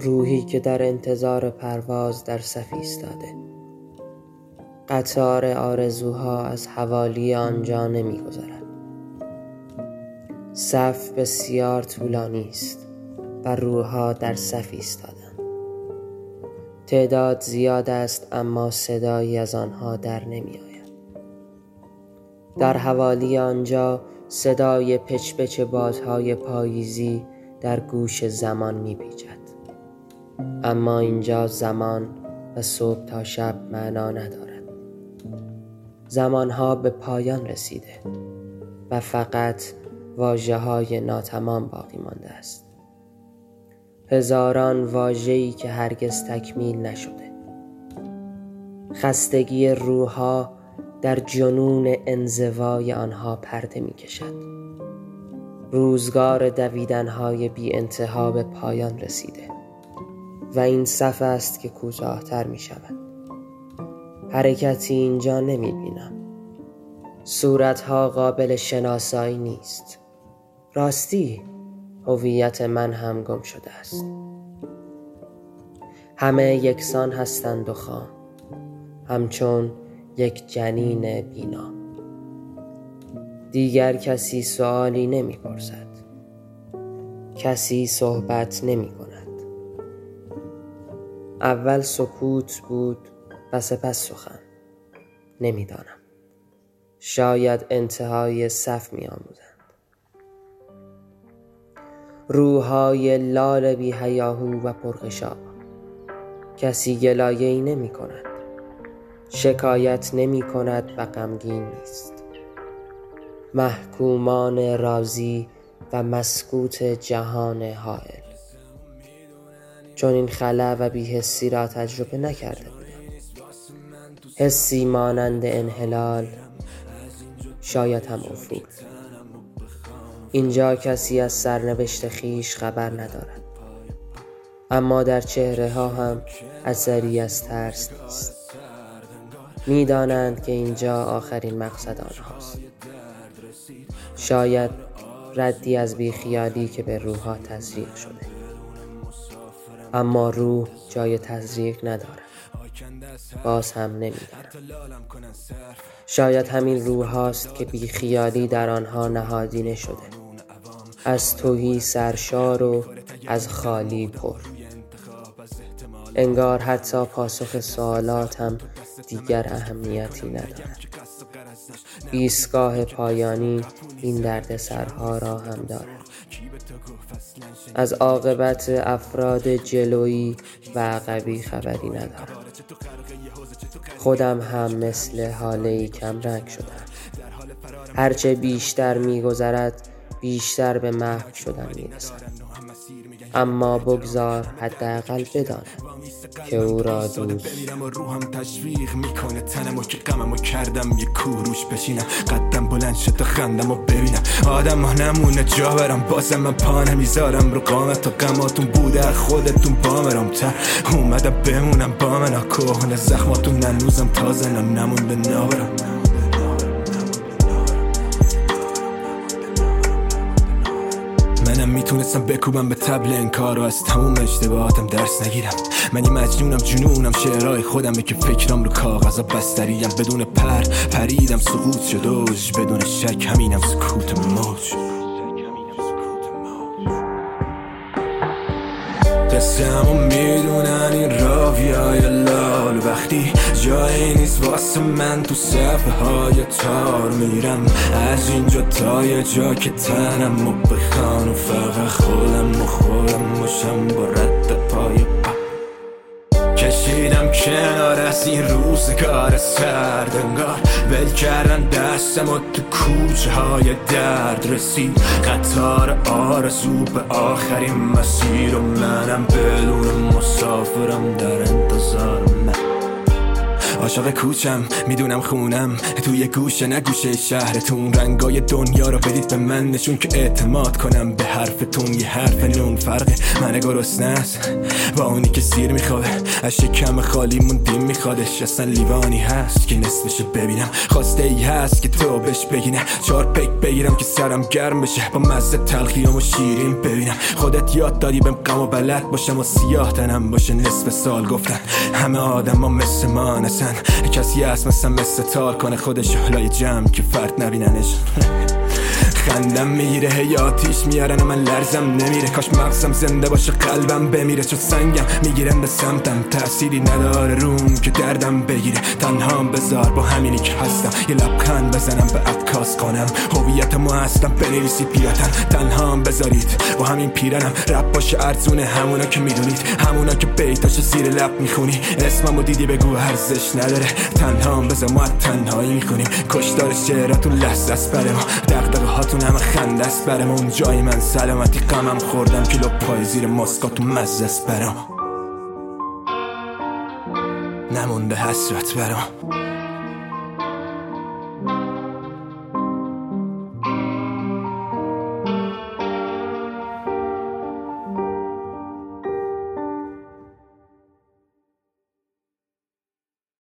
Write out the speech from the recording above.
روحی که در انتظار پرواز در صف ایستاده قطار آرزوها از حوالی آنجا نمیگذرد صف بسیار طولانی است و روحها در صف ایستادند تعداد زیاد است اما صدایی از آنها در نمی آید. در حوالی آنجا صدای پچ پچ بادهای پاییزی در گوش زمان می پیچد. اما اینجا زمان و صبح تا شب معنا ندارد. زمانها به پایان رسیده و فقط واجه های ناتمام باقی مانده است. هزاران واژه‌ای که هرگز تکمیل نشده. خستگی روحها در جنون انزوای آنها پرده می کشد روزگار دویدنهای بی انتها به پایان رسیده. و این صف است که کوتاهتر می شود حرکتی اینجا نمی بینم صورتها قابل شناسایی نیست. راستی هویت من هم گم شده است. همه یکسان هستند و خام. همچون یک جنین بینا. دیگر کسی سوالی نمی پرسد کسی صحبت نمی کند اول سکوت بود و سپس سخن. نمی‌دانم. شاید انتهای صف می آموزند روحهای لال بی هیاهو و پرغشا. کسی گلایه ای نمی کند شکایت نمی کند و غمگین نیست. محکومان راضی و مسکوت جهان حائل. چون این خلا و بیحسی را تجربه نکرده بودم. حسی مانند انحلال شاید هم افول اینجا کسی از سرنوشت خیش خبر ندارد. اما در چهره ها هم اثری از ترس نیست. می‌دانند که اینجا آخرین مقصد آنهاست. شاید ردی از بیخیالی که به روحها تزریق شده. اما روح جای تزریق ندارد. باز هم نمی‌دانم شاید همین روح هاست که بیخیالی در آنها نهادینه شده. از توهی سرشار و از خالی پر. انگار حتی پاسخ سوالات هم دیگر اهمیتی ندارد. ایستگاه پایانی این درد سرها را هم دارد. از عاقبت افراد جلویی و عقبی خبری ندارم خودم هم مثل حاله کم رنگ شدم. هرچه بیشتر میگذرد بیشتر به محو شدن می‌رسد. اما بگذار حداقل بدانم که او را دوست و روحم تشویق می‌کنه. تنمو که غممو کردم یه کوروش بشینم قدم بلند شد تا خندمو ببینم. آدم ها نمونه جا برم. بازم من پا نمی‌ذارم. رو قامت تا غماتون بوده خودتون بامرم تر اومدم بمونم با من. کهنه زخماتون ننوزم تازه نمونده نابرم. منم می‌تونستم بکوبم به تبل انکار و از تموم اشتباهاتم درس نگیرم. من یه مجنونم جنونم شعرهای خودمه که فکرام رو کاغذا بستریم. بدون پر پریدم سقوط شد اوج. بدون شک همینم سکوت موج. قصه همو می‌دونن این راویای لال. وقتی جایی نیست واسه من تو صفحه های تار میرم. از اینجا تا یه جا که تنم و بخوان و فقط خودم و خودم باشم با رد پای کشیدم کنار از این روزگار سرد انگار. ول کردن دستم و تو کوچه های درد رسید. قطار آرزو به آخرین مسیر و منم بدون مسافرم در انتظار. عاشق کوچم می‌دونم خونم. توی گوشه نگوشه شهرتون. رنگای دنیا رو بدید به من. نشون که اعتماد کنم به حرفتون. یه حرف نون فرقه. من گرسنه است با اونی که سیر میخوابه از شکم خالی موندیم میخوادش اصلا لیوانی هست که نصفش ببینم. خواسته ای هست که تو بهش بگینه. چهار پک بگیرم که سرم گرم بشه. با مزه تلخیام و شیرین ببینم. خودت یاد دادی بهم غم و بلد باشم و سیاه تنم باشه. نصف سال گفتن همه آدم ها مثل ما نسن کسی هست مثل مثل تار کنه خودش حلای جمع که فرد نبیننش. خندم می‌گیره حیاتیش میارن من لرزم نمیره. کاش مغزم زنده باشه قلبم بمیره. چون سنگم می‌گیرن به سمتم تأثیری نداره روم که دردم بگیره. تنها بذار با همینی که هستم. یه لبخند بزنم به عکاس کنم. هویت ما هستم بنویسی پیراتن تنها بذارید با همین پیرنم. رب باشه ارزونه همونا که می‌دونید. همونا که بیتاشو زیر لب می‌خونی. اسممو دیدی بگو ارزش نداره. تنها بذار ما تنهایی می‌کنیم کشتار شعراتون لحظه است برای ما؟ هاتون همه خنده است برم اون جای من سلامتی قمم خوردم. کیلو پای زیر ماسکاتون مزه است برام. نمونده حسرت برام.